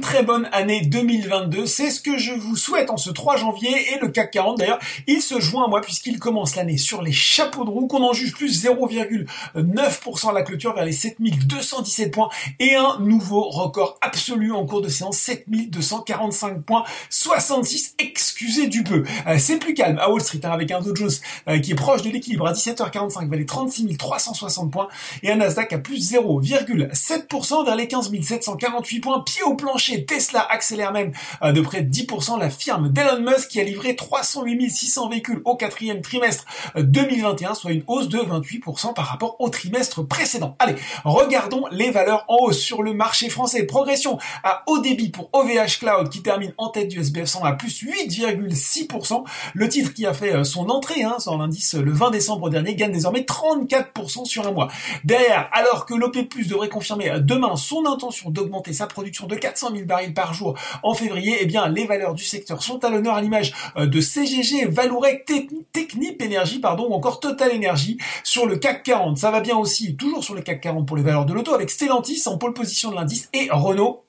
très bonne année 2022. C'est ce que je vous souhaite en ce 3 janvier et le CAC 40 d'ailleurs, il se joint à moi puisqu'il commence l'année sur les chapeaux de roue qu'on en juge plus 0,9% à la clôture vers les 7217 points et un nouveau record absolu en cours de séance 7245 points 66 excusez du peu. Euh, c'est plus calme à Wall Street hein, avec un Dow Jones euh, qui est proche de l'équilibre à 17h45 vers les 36 360 points et un Nasdaq à plus 0,7% vers les 15 748 points pied au plancher. Tesla accélère même euh, de près de 10%. La firme d'Elon Musk qui a livré 308 600 véhicules au quatrième trimestre 2021, soit une hausse de 28% par rapport au trimestre précédent. Allez, regardons les valeurs en hausse sur le marché français. Progression à haut débit pour OVH Cloud qui termine en tête du SBF 100 à plus 8,6%. Le titre qui a fait euh, son entrée hein, sur l'indice le 20 décembre dernier gagne désormais 34% sur un mois. Derrière, alors que l'OP+ devrait confirmer demain son intention d'augmenter sa production de 400 000 barils par jour en février, eh bien les valeurs du secteur sont à l'honneur à l'image euh, de CGG, Valorec, Technip Énergie, pardon, ou encore Total Energy sur le CAC 40. Ça va bien aussi, toujours sur le CAC 40 pour les valeurs de l'auto, avec Stellantis en pole position de l'indice et Renault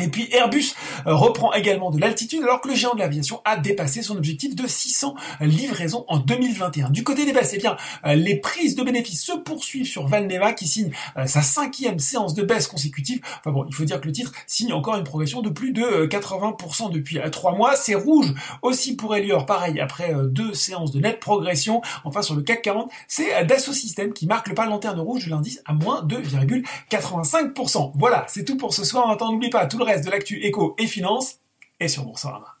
et puis Airbus euh, reprend également de l'altitude alors que le géant de l'aviation a dépassé son objectif de 600 livraisons en 2021. Du côté des baisses, eh bien, euh, les prises de bénéfices se poursuivent sur Valneva qui signe euh, sa cinquième séance de baisse consécutive. Enfin bon, il faut dire que le titre signe encore une progression de plus de 80% depuis trois mois. C'est rouge aussi pour Elior, pareil, après deux séances de nette progression. Enfin, sur le CAC 40, c'est Dassault Systèmes qui marque le pas lanterne rouge de l'indice à moins 2,85%. Voilà, c'est tout pour ce soir. Maintenant, n'oubliez pas, tout le reste de l'actu éco et finance est sur Boursorama.